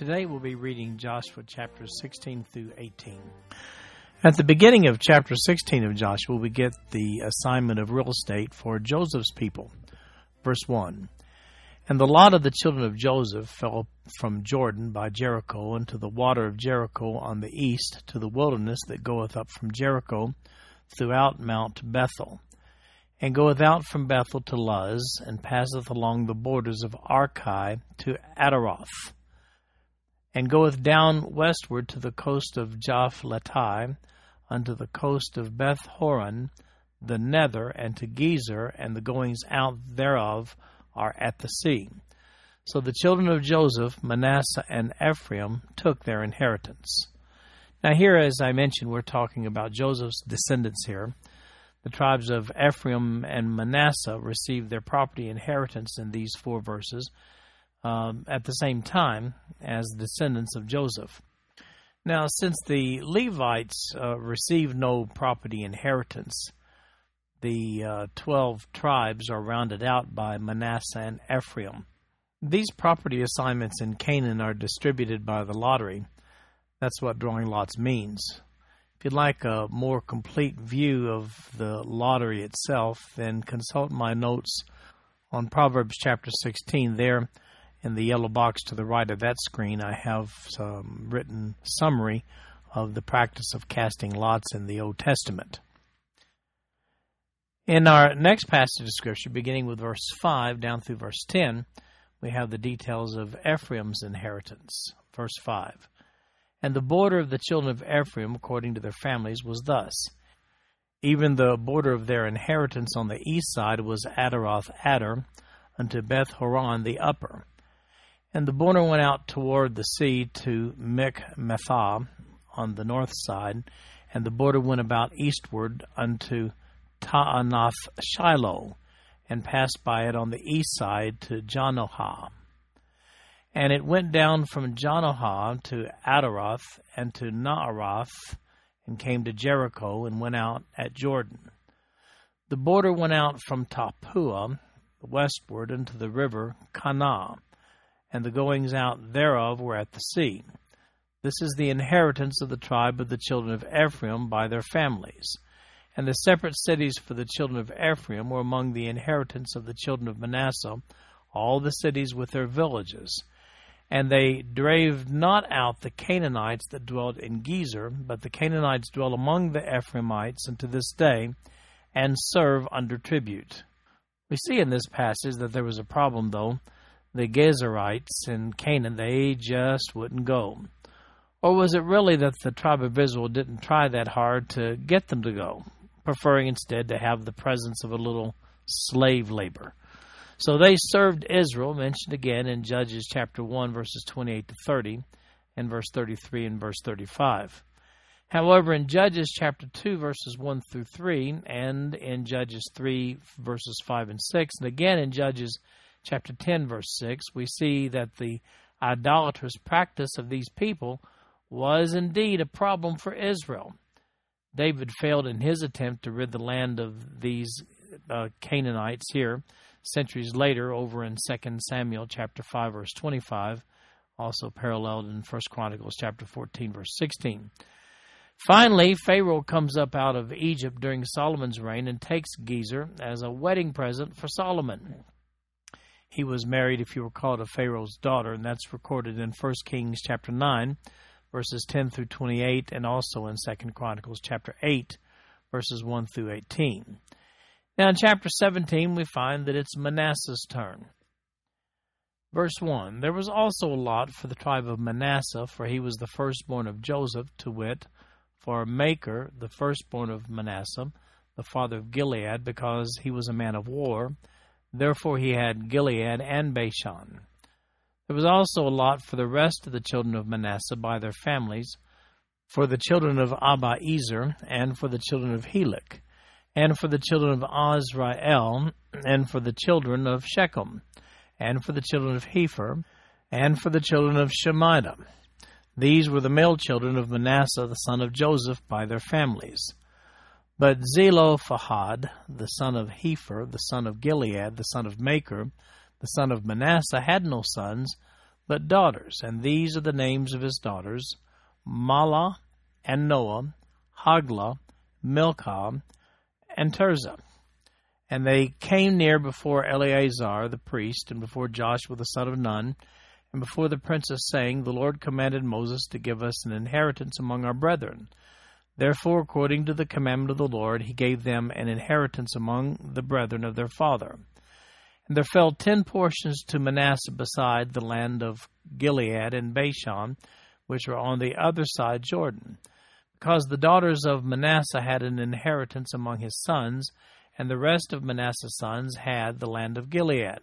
Today we'll be reading Joshua chapters 16 through 18. At the beginning of chapter 16 of Joshua, we get the assignment of real estate for Joseph's people. Verse 1 And the lot of the children of Joseph fell from Jordan by Jericho into the water of Jericho on the east to the wilderness that goeth up from Jericho throughout Mount Bethel and goeth out from Bethel to Luz, and passeth along the borders of Archi to Ataroth, and goeth down westward to the coast of Japhleti, unto the coast of Beth Horon, the nether, and to Gezer, and the goings out thereof are at the sea. So the children of Joseph, Manasseh, and Ephraim took their inheritance. Now, here, as I mentioned, we're talking about Joseph's descendants here. The tribes of Ephraim and Manasseh received their property inheritance in these four verses um, at the same time as descendants of Joseph. Now, since the Levites uh, received no property inheritance, the uh, 12 tribes are rounded out by Manasseh and Ephraim. These property assignments in Canaan are distributed by the lottery. That's what drawing lots means. If you'd like a more complete view of the lottery itself, then consult my notes on Proverbs chapter 16. There, in the yellow box to the right of that screen, I have some written summary of the practice of casting lots in the Old Testament. In our next passage of Scripture, beginning with verse 5 down through verse 10, we have the details of Ephraim's inheritance. Verse 5. And the border of the children of Ephraim, according to their families, was thus. Even the border of their inheritance on the east side was Ataroth Adar, unto Beth Horon the upper. And the border went out toward the sea to Michmethah on the north side, and the border went about eastward unto Taanath Shiloh, and passed by it on the east side to Janohah. And it went down from Janohah to Ataroth and to Naarath, and came to Jericho, and went out at Jordan. The border went out from Tappuah westward into the river Kanah, and the goings out thereof were at the sea. This is the inheritance of the tribe of the children of Ephraim by their families. And the separate cities for the children of Ephraim were among the inheritance of the children of Manasseh, all the cities with their villages. And they drave not out the Canaanites that dwelt in Gezer, but the Canaanites dwell among the Ephraimites unto this day, and serve under tribute. We see in this passage that there was a problem, though. The Gezerites in Canaan, they just wouldn't go. Or was it really that the tribe of Israel didn't try that hard to get them to go, preferring instead to have the presence of a little slave labor? So they served Israel, mentioned again in Judges chapter 1, verses 28 to 30, and verse 33 and verse 35. However, in Judges chapter 2, verses 1 through 3, and in Judges 3, verses 5 and 6, and again in Judges chapter 10, verse 6, we see that the idolatrous practice of these people was indeed a problem for Israel. David failed in his attempt to rid the land of these uh, Canaanites here centuries later over in 2 Samuel chapter 5 verse 25, also paralleled in 1 Chronicles chapter 14 verse 16. Finally, Pharaoh comes up out of Egypt during Solomon's reign and takes Gezer as a wedding present for Solomon. He was married, if you recall, to Pharaoh's daughter, and that's recorded in 1 Kings chapter 9, verses 10 through 28, and also in 2 Chronicles chapter 8, verses 1 through 18. Now, in chapter 17, we find that it's Manasseh's turn. Verse 1 There was also a lot for the tribe of Manasseh, for he was the firstborn of Joseph, to wit, for Machir, the firstborn of Manasseh, the father of Gilead, because he was a man of war. Therefore he had Gilead and Bashan. There was also a lot for the rest of the children of Manasseh by their families, for the children of Abiezer, and for the children of Helek, and for the children of Asriel, and for the children of Shechem, and for the children of Hepher, and for the children of Shemida. These were the male children of Manasseh the son of Joseph by their families. But Zelophehad, the son of Hepher, the son of Gilead, the son of Machir, the son of Manasseh, had no sons, but daughters, and these are the names of his daughters Mahlah and Noah, Hoglah, Milcah, and Tirzah. And they came near before Eleazar the priest, and before Joshua the son of Nun, and before the princes, saying, The Lord commanded Moses to give us an inheritance among our brethren. Therefore, according to the commandment of the Lord, he gave them an inheritance among the brethren of their father. And there fell ten portions to Manasseh beside the land of Gilead and Bashan, which were on the other side Jordan, because the daughters of Manasseh had an inheritance among his sons, and the rest of Manasseh's sons had the land of Gilead.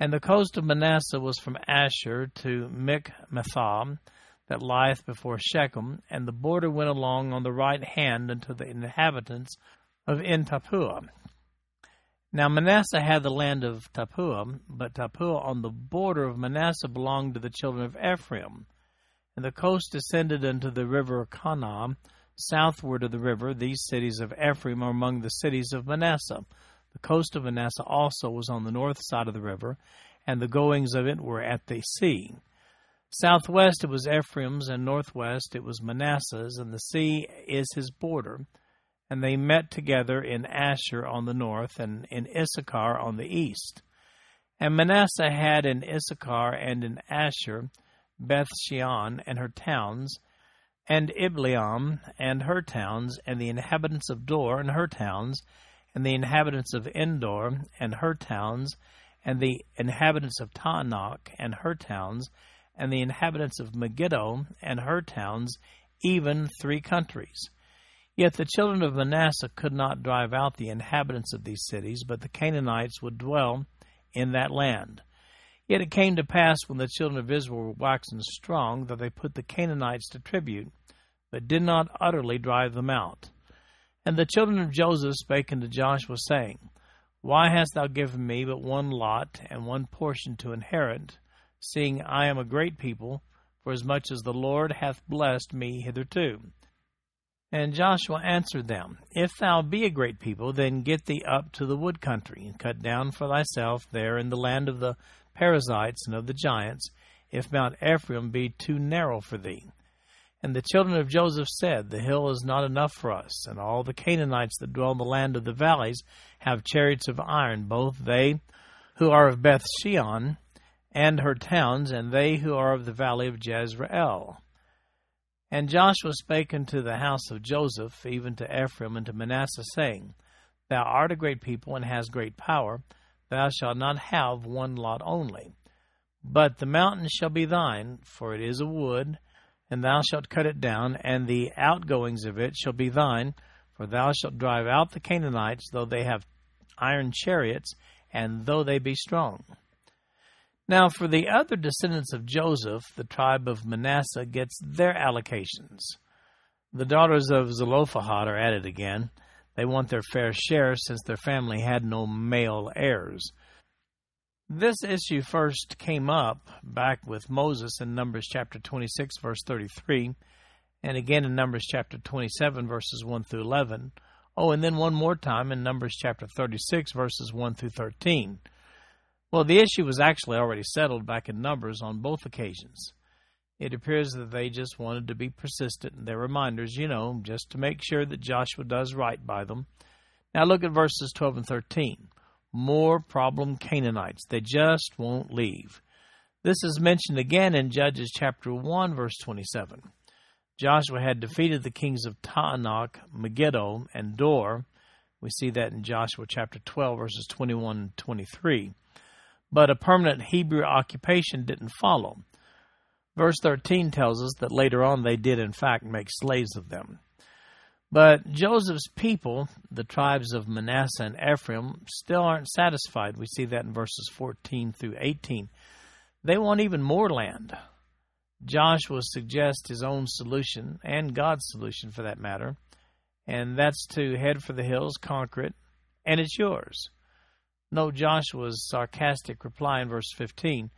And the coast of Manasseh was from Asher to Michmethah, that lieth before Shechem, and the border went along on the right hand unto the inhabitants of En Tappuah, now Manasseh had the land of Tappuah, but Tappuah on the border of Manasseh belonged to the children of Ephraim. And the coast descended unto the river Kanah, southward of the river. These cities of Ephraim are among the cities of Manasseh. The coast of Manasseh also was on the north side of the river, and the goings of it were at the sea. Southwest it was Ephraim's, and northwest it was Manasseh's, and the sea is his border and they met together in Asher on the north and in Issachar on the east. And Manasseh had in Issachar and in Asher Beth Shean and her towns, and Ibleam and her towns, and the inhabitants of Dor and her towns, and the inhabitants of Endor and her towns, and the inhabitants of Taanach and her towns, and the inhabitants of Megiddo and her towns, even three countries. Yet the children of Manasseh could not drive out the inhabitants of these cities, but the Canaanites would dwell in that land. Yet it came to pass when the children of Israel were waxen strong that they put the Canaanites to tribute, but did not utterly drive them out. And the children of Joseph spake unto Joshua, saying, Why hast thou given me but one lot and one portion to inherit, seeing I am a great people, for as much as the Lord hath blessed me hitherto? And Joshua answered them, If thou be a great people, then get thee up to the wood country, and cut down for thyself there in the land of the Perizzites and of the giants, if Mount Ephraim be too narrow for thee. And the children of Joseph said, The hill is not enough for us, and all the Canaanites that dwell in the land of the valleys have chariots of iron, both they who are of Beth Shean and her towns, and they who are of the valley of Jezreel. And Joshua spake unto the house of Joseph, even to Ephraim and to Manasseh, saying, Thou art a great people, and hast great power. Thou shalt not have one lot only. But the mountain shall be thine, for it is a wood, and thou shalt cut it down, and the outgoings of it shall be thine, for thou shalt drive out the Canaanites, though they have iron chariots, and though they be strong. Now, for the other descendants of Joseph, the tribe of Manasseh gets their allocations. The daughters of Zelophehad are added again. They want their fair share since their family had no male heirs. This issue first came up back with Moses in Numbers chapter 26, verse 33, and again in Numbers chapter 27, verses 1 through 11. Oh, and then one more time in Numbers chapter 36, verses 1 through 13. Well, the issue was actually already settled back in Numbers on both occasions. It appears that they just wanted to be persistent in their reminders, you know, just to make sure that Joshua does right by them. Now look at verses 12 and 13. More problem Canaanites. They just won't leave. This is mentioned again in Judges chapter 1, verse 27. Joshua had defeated the kings of Taanach, Megiddo, and Dor. We see that in Joshua chapter 12, verses 21 and 23 but a permanent Hebrew occupation didn't follow. Verse 13 tells us that later on they did, in fact, make slaves of them. But Joseph's people, the tribes of Manasseh and Ephraim, still aren't satisfied. We see that in verses 14 through 18. They want even more land. Joshua suggests his own solution, and God's solution for that matter, and that's to head for the hills, conquer it, and it's yours. Note Joshua's sarcastic reply in verse 15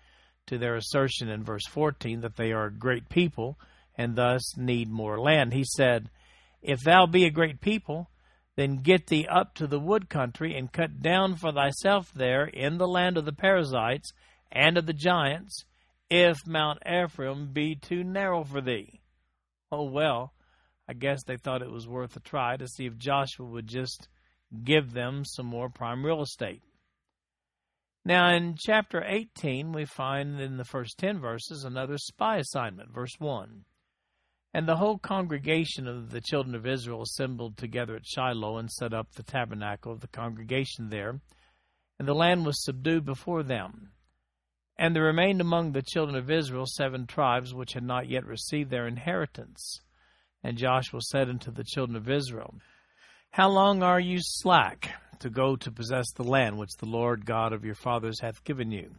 to their assertion in verse 14 that they are a great people and thus need more land. He said, If thou be a great people, then get thee up to the wood country and cut down for thyself there in the land of the Perizzites and of the giants, if Mount Ephraim be too narrow for thee. Oh, well, I guess they thought it was worth a try to see if Joshua would just give them some more prime real estate. Now, in chapter 18, we find in the first 10 verses another spy assignment. Verse 1 And the whole congregation of the children of Israel assembled together at Shiloh and set up the tabernacle of the congregation there, and the land was subdued before them. And there remained among the children of Israel seven tribes which had not yet received their inheritance. And Joshua said unto the children of Israel, How long are you slack to go to possess the land which the Lord God of your fathers hath given you?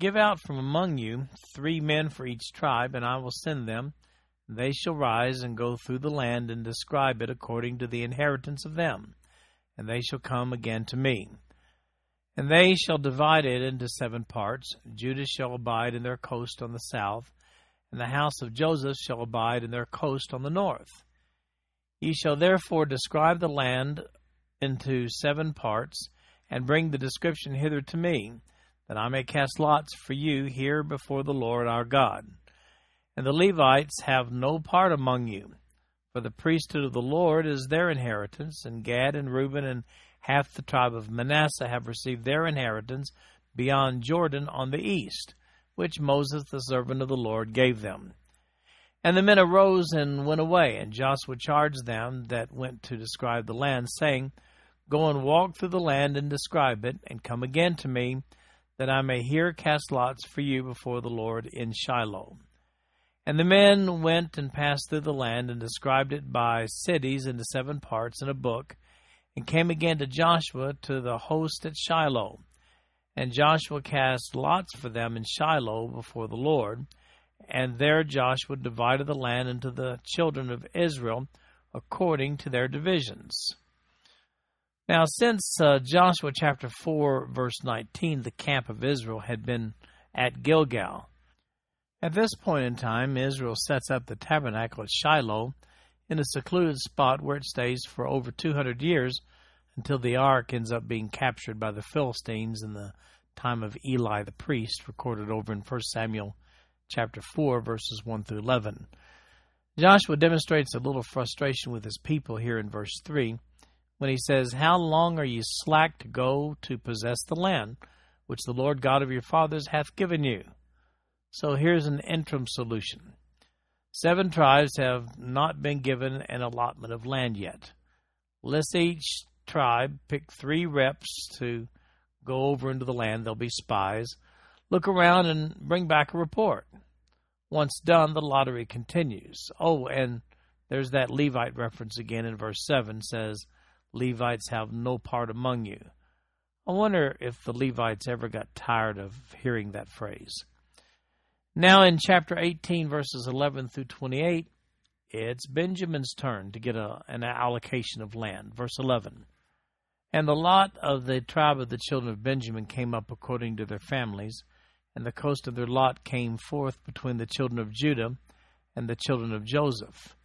Give out from among you three men for each tribe, and I will send them. They shall rise and go through the land and describe it according to the inheritance of them, and they shall come again to me. And they shall divide it into seven parts. Judah shall abide in their coast on the south, and the house of Joseph shall abide in their coast on the north. Ye shall therefore describe the land into seven parts, and bring the description hither to me, that I may cast lots for you here before the Lord our God. And the Levites have no part among you, for the priesthood of the Lord is their inheritance, and Gad and Reuben and half the tribe of Manasseh have received their inheritance beyond Jordan on the east, which Moses the servant of the Lord gave them. And the men arose and went away, and Joshua charged them that went to describe the land, saying, Go and walk through the land and describe it, and come again to me, that I may here cast lots for you before the Lord in Shiloh. And the men went and passed through the land and described it by cities into seven parts in a book, and came again to Joshua to the host at Shiloh. And Joshua cast lots for them in Shiloh before the Lord. And there Joshua divided the land into the children of Israel according to their divisions. Now, since uh, Joshua chapter 4, verse 19, the camp of Israel had been at Gilgal. At this point in time, Israel sets up the tabernacle at Shiloh in a secluded spot where it stays for over 200 years until the ark ends up being captured by the Philistines in the time of Eli the priest, recorded over in 1 Samuel chapter 4, verses 1 through 11. Joshua demonstrates a little frustration with his people here in verse 3 when he says, How long are ye slack to go to possess the land which the Lord God of your fathers hath given you? So here's an interim solution. Seven tribes have not been given an allotment of land yet. Let's each tribe pick three reps to go over into the land. They'll be spies. Look around and bring back a report. Once done, the lottery continues. Oh, and there's that Levite reference again in verse 7 says, Levites have no part among you. I wonder if the Levites ever got tired of hearing that phrase. Now, in chapter 18, verses 11 through 28, it's Benjamin's turn to get a, an allocation of land. Verse 11. And the lot of the tribe of the children of Benjamin came up according to their families, and the coast of their lot came forth between the children of Judah and the children of Joseph.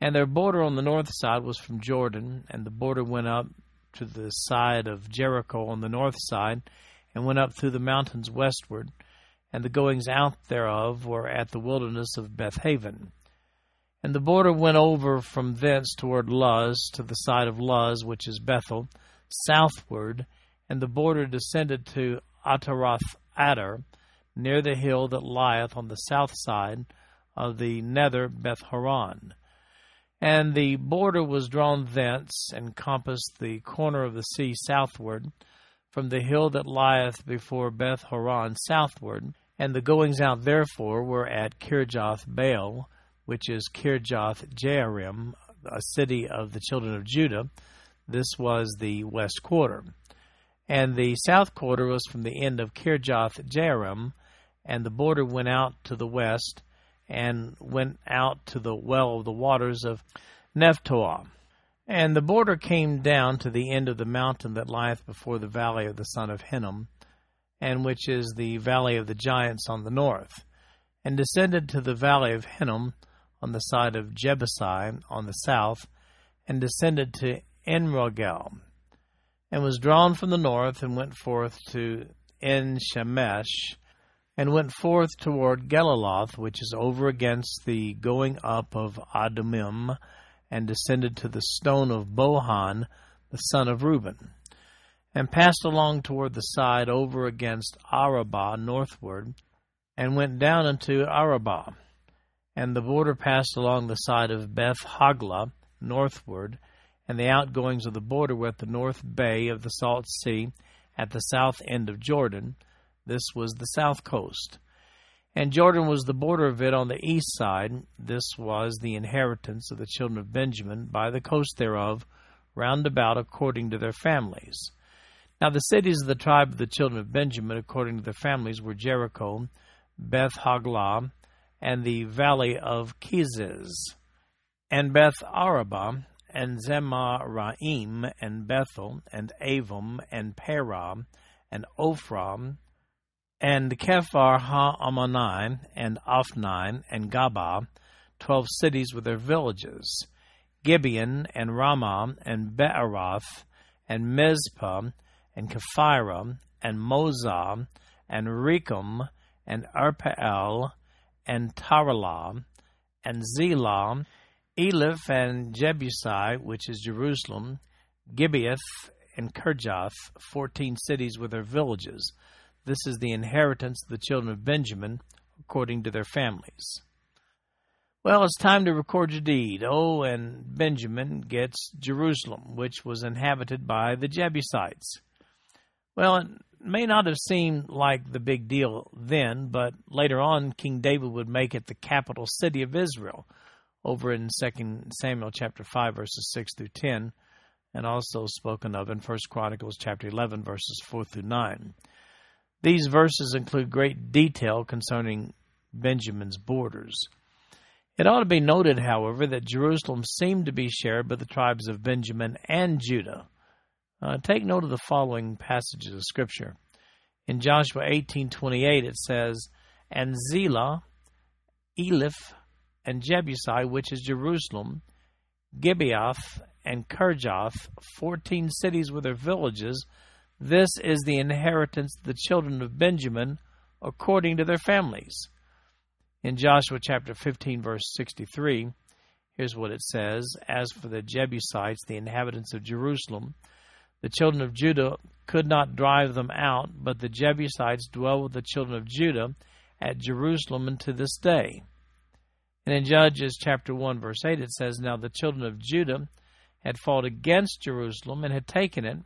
And their border on the north side was from Jordan, and the border went up to the side of Jericho on the north side, and went up through the mountains westward and the goings out thereof were at the wilderness of Bethaven. And the border went over from thence toward Luz to the side of Luz, which is Bethel, southward, and the border descended to Ataroth Adar, near the hill that lieth on the south side of the nether Beth Horon. And the border was drawn thence, and compassed the corner of the sea southward, from the hill that lieth before Beth Horon southward, and the goings out therefore were at Kirjath Baal, which is Kirjath Jearim, a city of the children of Judah. This was the west quarter. And the south quarter was from the end of Kirjath Jearim and the border went out to the west, and went out to the well of the waters of Nephtoah. And the border came down to the end of the mountain that lieth before the valley of the son of Hinnom, and which is the valley of the giants on the north, and descended to the valley of Hinnom on the side of Jebusi on the south, and descended to Enrogel, and was drawn from the north, and went forth to En Shemesh, and went forth toward Geliloth, which is over against the going up of Adummim, and descended to the stone of Bohan, the son of Reuben, and passed along toward the side over against Arabah northward, and went down unto Arabah. And the border passed along the side of Beth Hoglah northward, and the outgoings of the border were at the north bay of the Salt Sea, at the south end of Jordan. This was the south coast. And Jordan was the border of it on the east side. This was the inheritance of the children of Benjamin by the coast thereof, round about according to their families. Now the cities of the tribe of the children of Benjamin, according to their families, were Jericho, Beth Hoglah, and the valley of Keziz, and Beth Arabah, and Zemaraim, and Bethel, and Avim, and Parah, and Ophrah, and Kephar Ha and Ophni, and Gaba, twelve cities with their villages, Gibeon, and Ramah, and Beeroth, and Mizpah, and Kephirah, and Mozah, and Rekem, and Arpael, and Taralah, and Zelah, Eleph and Jebusi, which is Jerusalem, Gibeath and Kirjath, fourteen cities with their villages. This is the inheritance of the children of Benjamin, according to their families. Well, it's time to record your deed. Oh, and Benjamin gets Jerusalem, which was inhabited by the Jebusites. Well, it may not have seemed like the big deal then, but later on, King David would make it the capital city of Israel over in 2 Samuel chapter 5 verses 6 through 10 and also spoken of in 1 Chronicles chapter 11 verses 4 through 9. These verses include great detail concerning Benjamin's borders. It ought to be noted, however, that Jerusalem seemed to be shared by the tribes of Benjamin and Judah. Uh, take note of the following passages of Scripture. In Joshua 18:28 it says, "And Zelah, Eleph, and Jebusi, which is Jerusalem, Gibeath and Kirjath, fourteen cities with their villages. This is the inheritance of the children of Benjamin according to their families. In Joshua chapter 15, verse 63, here's what it says As for the Jebusites, the inhabitants of Jerusalem, the children of Judah could not drive them out, but the Jebusites dwell with the children of Judah at Jerusalem unto this day. And in Judges chapter 1, verse 8, it says, Now the children of Judah had fought against Jerusalem and had taken it,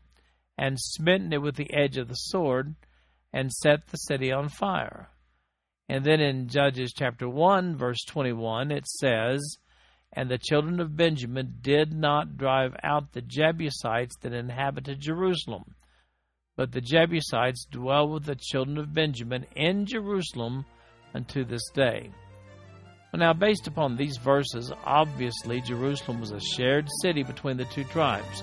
and smitten it with the edge of the sword, and set the city on fire. And then in Judges chapter 1, verse 21, it says, And the children of Benjamin did not drive out the Jebusites that inhabited Jerusalem, but the Jebusites dwell with the children of Benjamin in Jerusalem unto this day. Now, based upon these verses, obviously Jerusalem was a shared city between the two tribes.